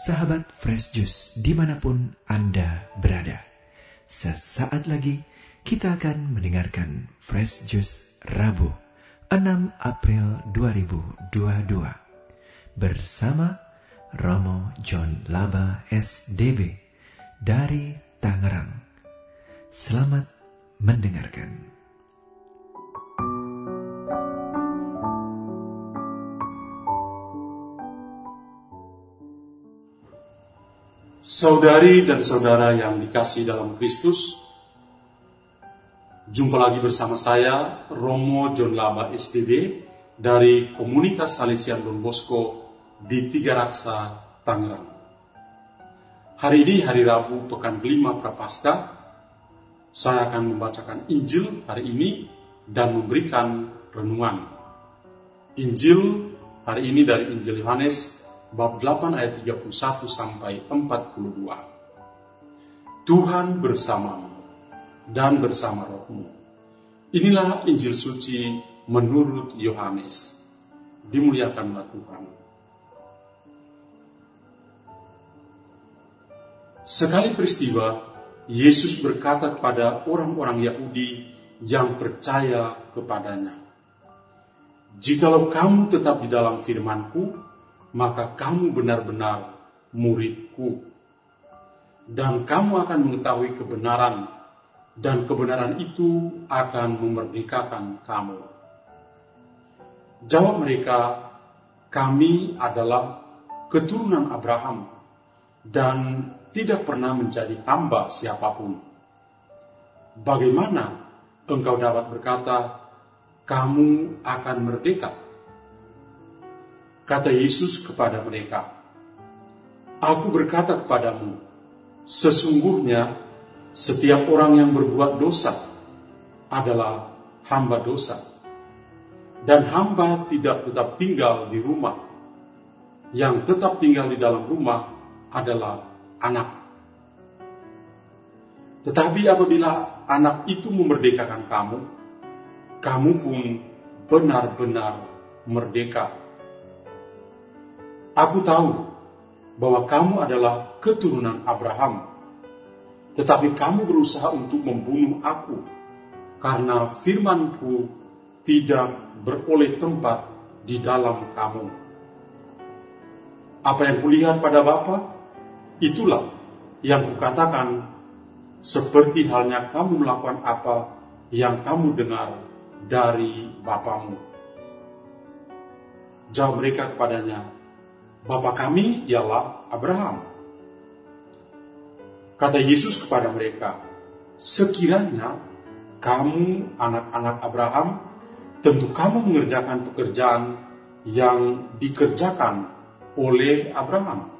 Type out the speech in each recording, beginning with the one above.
sahabat Fresh Juice di mana pun Anda berada. Sesaat lagi kita akan mendengarkan Fresh Juice Rabu 6 April 2022 bersama Romo John Laba SDB dari Tangerang. Selamat mendengarkan. Saudari dan saudara yang dikasih dalam Kristus, jumpa lagi bersama saya, Romo John Laba SDB, dari Komunitas Salesian Don Bosco di Tiga Raksa, Tangerang. Hari ini, hari Rabu, pekan kelima Prapaskah, saya akan membacakan Injil hari ini dan memberikan renungan. Injil hari ini dari Injil Yohanes bab 8 ayat 31 sampai 42. Tuhan bersamamu dan bersama rohmu. Inilah Injil suci menurut Yohanes. Dimuliakanlah Tuhan. Sekali peristiwa, Yesus berkata kepada orang-orang Yahudi yang percaya kepadanya, Jikalau kamu tetap di dalam firmanku, maka kamu benar-benar muridku. Dan kamu akan mengetahui kebenaran, dan kebenaran itu akan memerdekakan kamu. Jawab mereka, kami adalah keturunan Abraham, dan tidak pernah menjadi hamba siapa pun. Bagaimana engkau dapat berkata, kamu akan merdeka? Kata Yesus kepada mereka, Aku berkata kepadamu, sesungguhnya setiap orang yang berbuat dosa adalah hamba dosa. Dan hamba tidak tetap tinggal di rumah. Yang tetap tinggal di dalam rumah adalah anak. Tetapi apabila anak itu memerdekakan kamu, kamu pun benar-benar merdeka Aku tahu bahwa kamu adalah keturunan Abraham, tetapi kamu berusaha untuk membunuh aku karena firmanku tidak beroleh tempat di dalam kamu. Apa yang kulihat pada Bapa, itulah yang kukatakan seperti halnya kamu melakukan apa yang kamu dengar dari Bapamu. Jawab mereka kepadanya, Bapa kami ialah Abraham. Kata Yesus kepada mereka, sekiranya kamu anak-anak Abraham, tentu kamu mengerjakan pekerjaan yang dikerjakan oleh Abraham.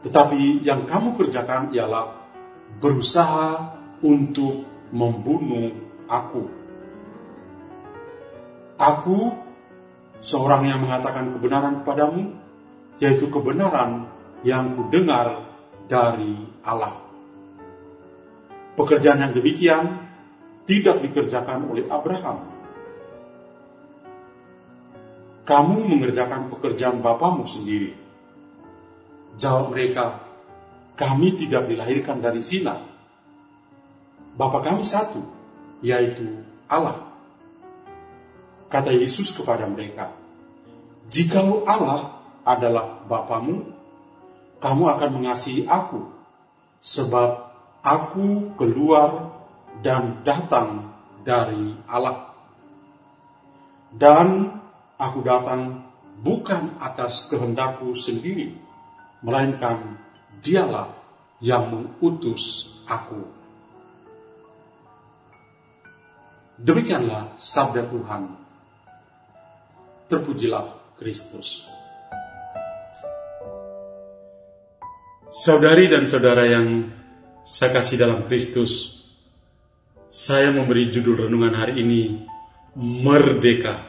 Tetapi yang kamu kerjakan ialah berusaha untuk membunuh aku. Aku seorang yang mengatakan kebenaran kepadamu, yaitu kebenaran yang kudengar dari Allah. Pekerjaan yang demikian tidak dikerjakan oleh Abraham. Kamu mengerjakan pekerjaan bapamu sendiri. Jawab mereka, kami tidak dilahirkan dari zina. Bapa kami satu, yaitu Allah. Kata Yesus kepada mereka, Jikalau Allah adalah Bapamu, kamu akan mengasihi aku, sebab aku keluar dan datang dari Allah. Dan aku datang bukan atas kehendakku sendiri, melainkan dialah yang mengutus aku. Demikianlah sabda Tuhan Terpujilah Kristus. Saudari dan saudara yang saya kasih dalam Kristus, saya memberi judul renungan hari ini Merdeka.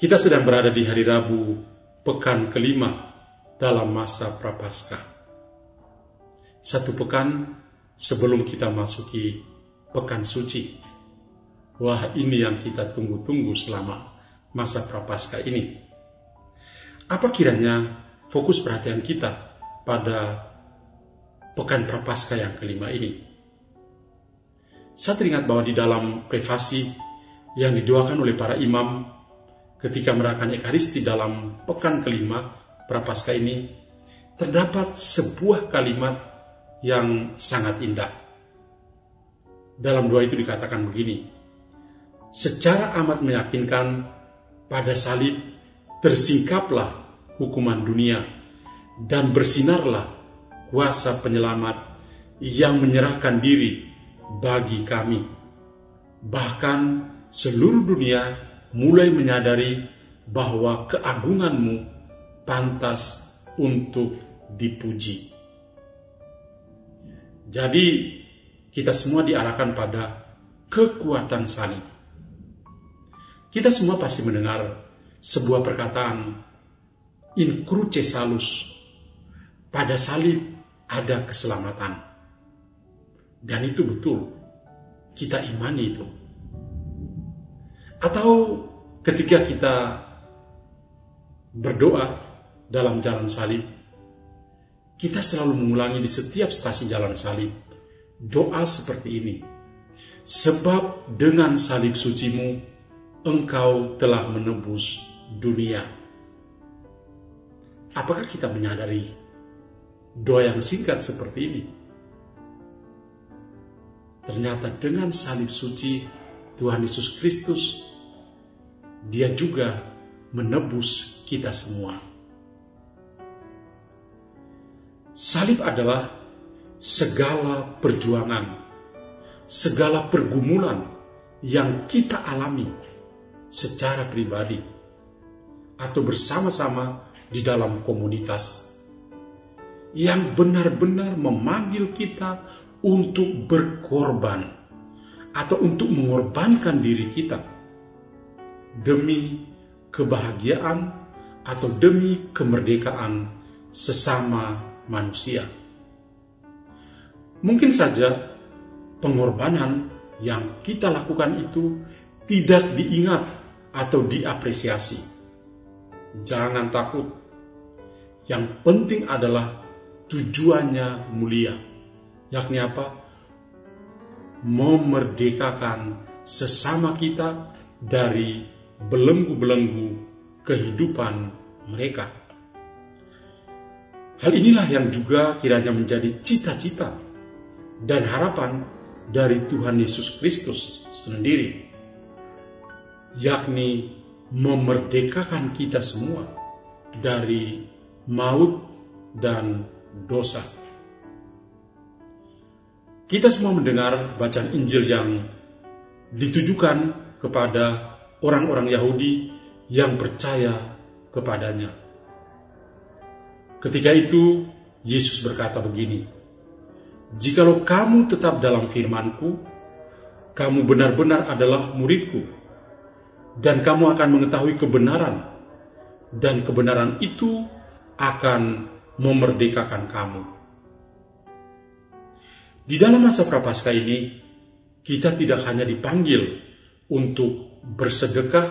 Kita sedang berada di hari Rabu, pekan kelima dalam masa Prapaskah. Satu pekan sebelum kita masuki pekan suci. Wah ini yang kita tunggu-tunggu selama masa prapaskah ini. Apa kiranya fokus perhatian kita pada pekan prapaskah yang kelima ini? Saya teringat bahwa di dalam privasi yang didoakan oleh para imam ketika merayakan Ekaristi dalam pekan kelima prapaskah ini, terdapat sebuah kalimat yang sangat indah. Dalam doa itu dikatakan begini, secara amat meyakinkan pada salib tersingkaplah hukuman dunia dan bersinarlah kuasa penyelamat yang menyerahkan diri bagi kami. Bahkan seluruh dunia mulai menyadari bahwa keagunganmu pantas untuk dipuji. Jadi kita semua diarahkan pada kekuatan salib. Kita semua pasti mendengar sebuah perkataan in cruce salus. Pada salib ada keselamatan. Dan itu betul. Kita imani itu. Atau ketika kita berdoa dalam jalan salib, kita selalu mengulangi di setiap stasi jalan salib doa seperti ini. Sebab dengan salib sucimu, engkau telah menebus dunia. Apakah kita menyadari doa yang singkat seperti ini? Ternyata dengan salib suci Tuhan Yesus Kristus, Dia juga menebus kita semua. Salib adalah segala perjuangan, segala pergumulan yang kita alami secara pribadi atau bersama-sama di dalam komunitas yang benar-benar memanggil kita untuk berkorban atau untuk mengorbankan diri kita demi kebahagiaan atau demi kemerdekaan sesama manusia. Mungkin saja pengorbanan yang kita lakukan itu tidak diingat atau diapresiasi. Jangan takut. Yang penting adalah tujuannya mulia yakni apa? Memerdekakan sesama kita dari belenggu-belenggu kehidupan mereka. Hal inilah yang juga kiranya menjadi cita-cita dan harapan dari Tuhan Yesus Kristus sendiri, yakni memerdekakan kita semua dari maut dan dosa. Kita semua mendengar bacaan Injil yang ditujukan kepada orang-orang Yahudi yang percaya kepadanya. Ketika itu, Yesus berkata begini, Jikalau kamu tetap dalam firmanku, kamu benar-benar adalah muridku, dan kamu akan mengetahui kebenaran, dan kebenaran itu akan memerdekakan kamu. Di dalam masa prapaskah ini, kita tidak hanya dipanggil untuk bersedekah,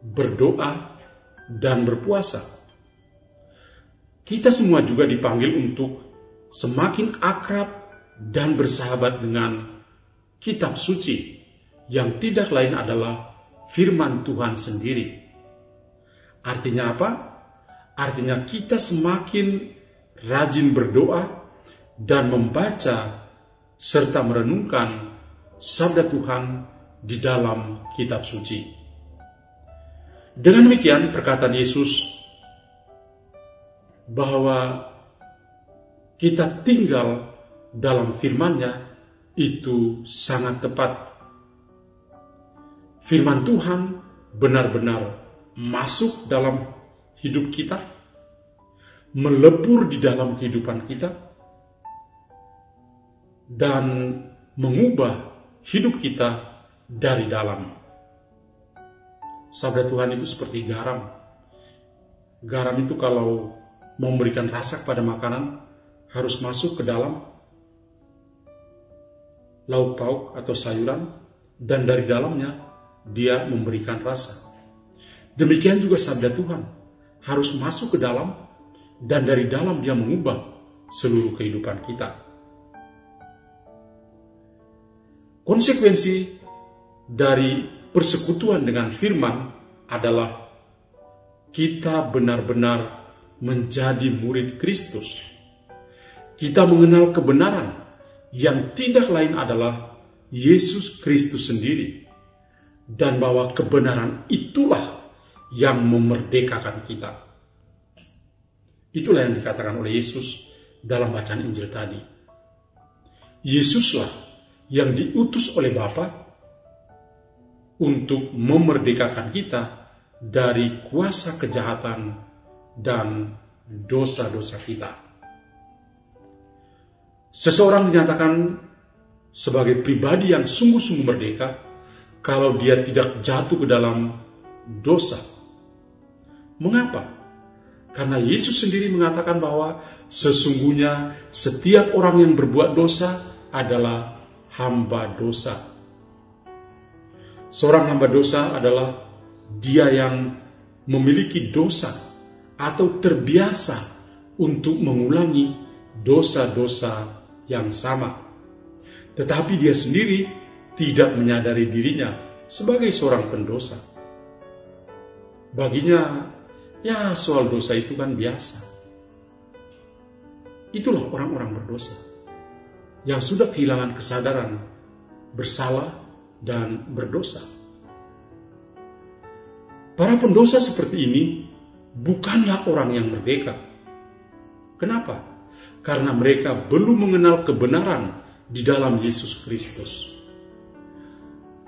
berdoa, dan berpuasa. Kita semua juga dipanggil untuk semakin akrab dan bersahabat dengan kitab suci yang tidak lain adalah firman Tuhan sendiri. Artinya apa? Artinya kita semakin rajin berdoa dan membaca serta merenungkan sabda Tuhan di dalam kitab suci. Dengan demikian perkataan Yesus bahwa kita tinggal dalam firman-Nya itu sangat tepat. Firman Tuhan benar-benar masuk dalam hidup kita, melebur di dalam kehidupan kita, dan mengubah hidup kita dari dalam. Sabda Tuhan itu seperti garam. Garam itu kalau memberikan rasa pada makanan harus masuk ke dalam lauk pauk atau sayuran dan dari dalamnya dia memberikan rasa. Demikian juga sabda Tuhan. harus masuk ke dalam dan dari dalam dia mengubah seluruh kehidupan kita. Konsekuensi dari persekutuan dengan firman adalah kita benar-benar menjadi murid Kristus. Kita mengenal kebenaran yang tidak lain adalah Yesus Kristus sendiri, dan bahwa kebenaran itulah yang memerdekakan kita. Itulah yang dikatakan oleh Yesus dalam bacaan Injil tadi. Yesuslah yang diutus oleh Bapa untuk memerdekakan kita dari kuasa kejahatan dan dosa-dosa kita. Seseorang dinyatakan sebagai pribadi yang sungguh-sungguh merdeka kalau dia tidak jatuh ke dalam dosa. Mengapa? Karena Yesus sendiri mengatakan bahwa sesungguhnya setiap orang yang berbuat dosa adalah hamba dosa. Seorang hamba dosa adalah dia yang memiliki dosa atau terbiasa untuk mengulangi dosa-dosa yang sama. Tetapi dia sendiri tidak menyadari dirinya sebagai seorang pendosa. Baginya, ya soal dosa itu kan biasa. Itulah orang-orang berdosa yang sudah kehilangan kesadaran bersalah dan berdosa. Para pendosa seperti ini bukanlah orang yang merdeka. Kenapa? Karena mereka belum mengenal kebenaran di dalam Yesus Kristus.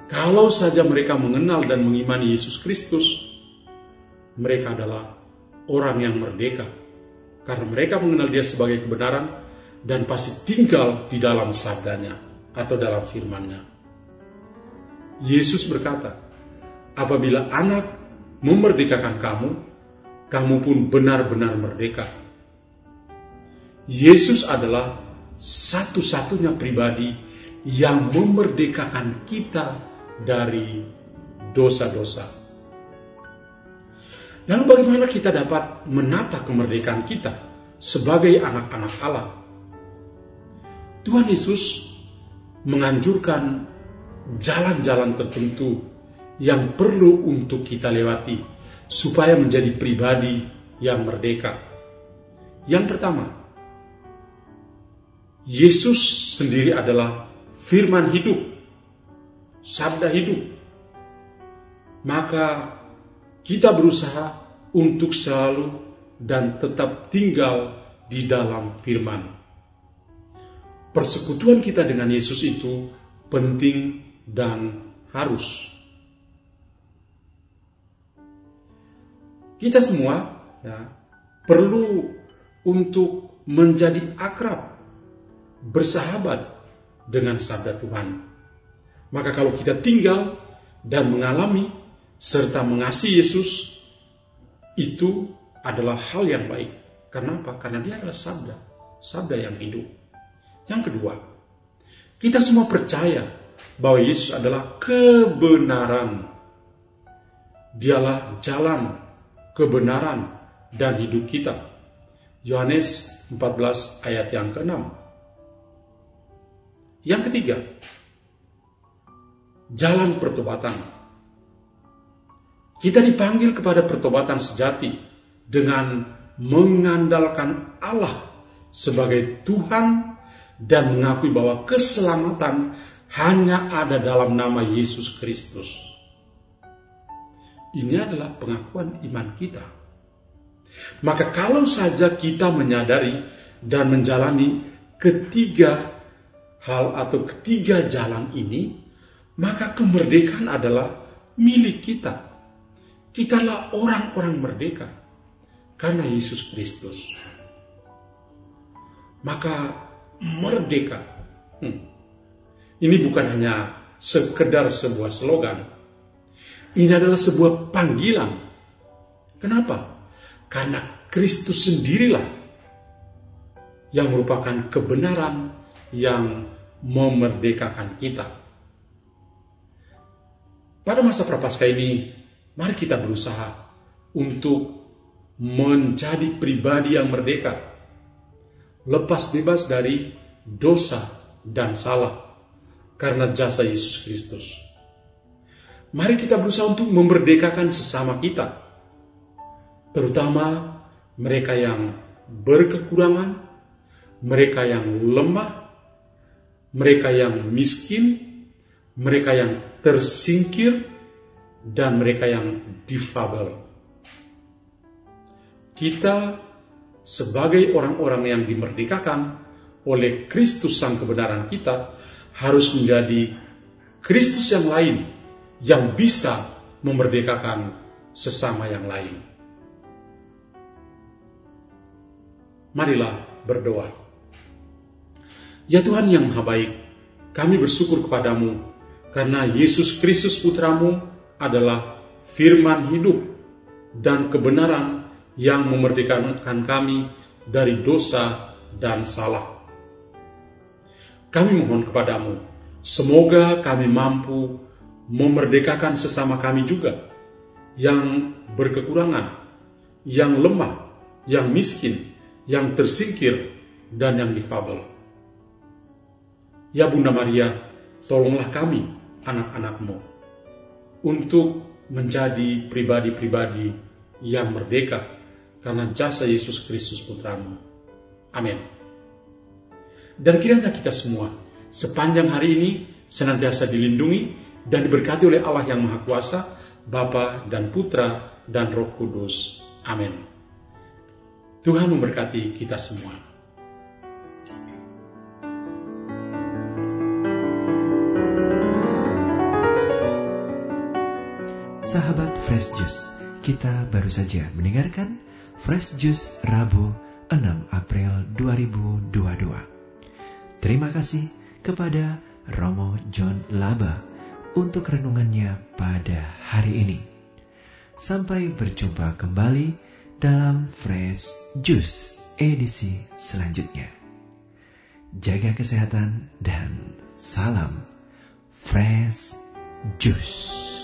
Kalau saja mereka mengenal dan mengimani Yesus Kristus, mereka adalah orang yang merdeka. Karena mereka mengenal dia sebagai kebenaran dan pasti tinggal di dalam sabdanya atau dalam firmannya. Yesus berkata, "Apabila anak memerdekakan kamu, kamu pun benar-benar merdeka." Yesus adalah satu-satunya pribadi yang memerdekakan kita dari dosa-dosa. Lalu bagaimana kita dapat menata kemerdekaan kita sebagai anak-anak Allah? Tuhan Yesus menganjurkan jalan-jalan tertentu yang perlu untuk kita lewati supaya menjadi pribadi yang merdeka. Yang pertama, Yesus sendiri adalah firman hidup, sabda hidup. Maka kita berusaha untuk selalu dan tetap tinggal di dalam firman. Persekutuan kita dengan Yesus itu penting dan harus. Kita semua ya, perlu untuk menjadi akrab, bersahabat dengan sabda Tuhan. Maka kalau kita tinggal dan mengalami serta mengasihi Yesus, itu adalah hal yang baik. Kenapa? Karena dia adalah sabda, sabda yang hidup. Yang kedua, kita semua percaya bahwa Yesus adalah kebenaran. Dialah jalan, kebenaran, dan hidup kita. Yohanes 14 ayat yang ke-6. Yang ketiga, jalan pertobatan. Kita dipanggil kepada pertobatan sejati dengan mengandalkan Allah sebagai Tuhan dan mengakui bahwa keselamatan hanya ada dalam nama Yesus Kristus. Ini adalah pengakuan iman kita. Maka kalau saja kita menyadari dan menjalani ketiga hal atau ketiga jalan ini, maka kemerdekaan adalah milik kita. Kitalah orang-orang merdeka karena Yesus Kristus. Maka merdeka. Hmm ini bukan hanya sekedar sebuah slogan. Ini adalah sebuah panggilan. Kenapa? Karena Kristus sendirilah yang merupakan kebenaran yang memerdekakan kita. Pada masa prapaskah ini, mari kita berusaha untuk menjadi pribadi yang merdeka, lepas bebas dari dosa dan salah karena jasa Yesus Kristus. Mari kita berusaha untuk memerdekakan sesama kita, terutama mereka yang berkekurangan, mereka yang lemah, mereka yang miskin, mereka yang tersingkir, dan mereka yang difabel. Kita sebagai orang-orang yang dimerdekakan oleh Kristus sang kebenaran kita harus menjadi Kristus yang lain yang bisa memerdekakan sesama yang lain. Marilah berdoa. Ya Tuhan yang Maha Baik, kami bersyukur kepadamu karena Yesus Kristus putramu adalah firman hidup dan kebenaran yang memerdekakan kami dari dosa dan salah. Kami mohon kepadamu, semoga kami mampu memerdekakan sesama kami juga yang berkekurangan, yang lemah, yang miskin, yang tersingkir, dan yang difabel. Ya Bunda Maria, tolonglah kami, anak-anakmu, untuk menjadi pribadi-pribadi yang merdeka karena jasa Yesus Kristus putramu. Amin. Dan kiranya kita semua sepanjang hari ini senantiasa dilindungi dan diberkati oleh Allah yang Maha Kuasa, Bapa dan Putra dan Roh Kudus. Amin. Tuhan memberkati kita semua. Sahabat Fresh Juice, kita baru saja mendengarkan Fresh Juice Rabu 6 April 2022. Terima kasih kepada Romo John Laba untuk renungannya pada hari ini. Sampai berjumpa kembali dalam Fresh Juice edisi selanjutnya. Jaga kesehatan dan salam Fresh Juice.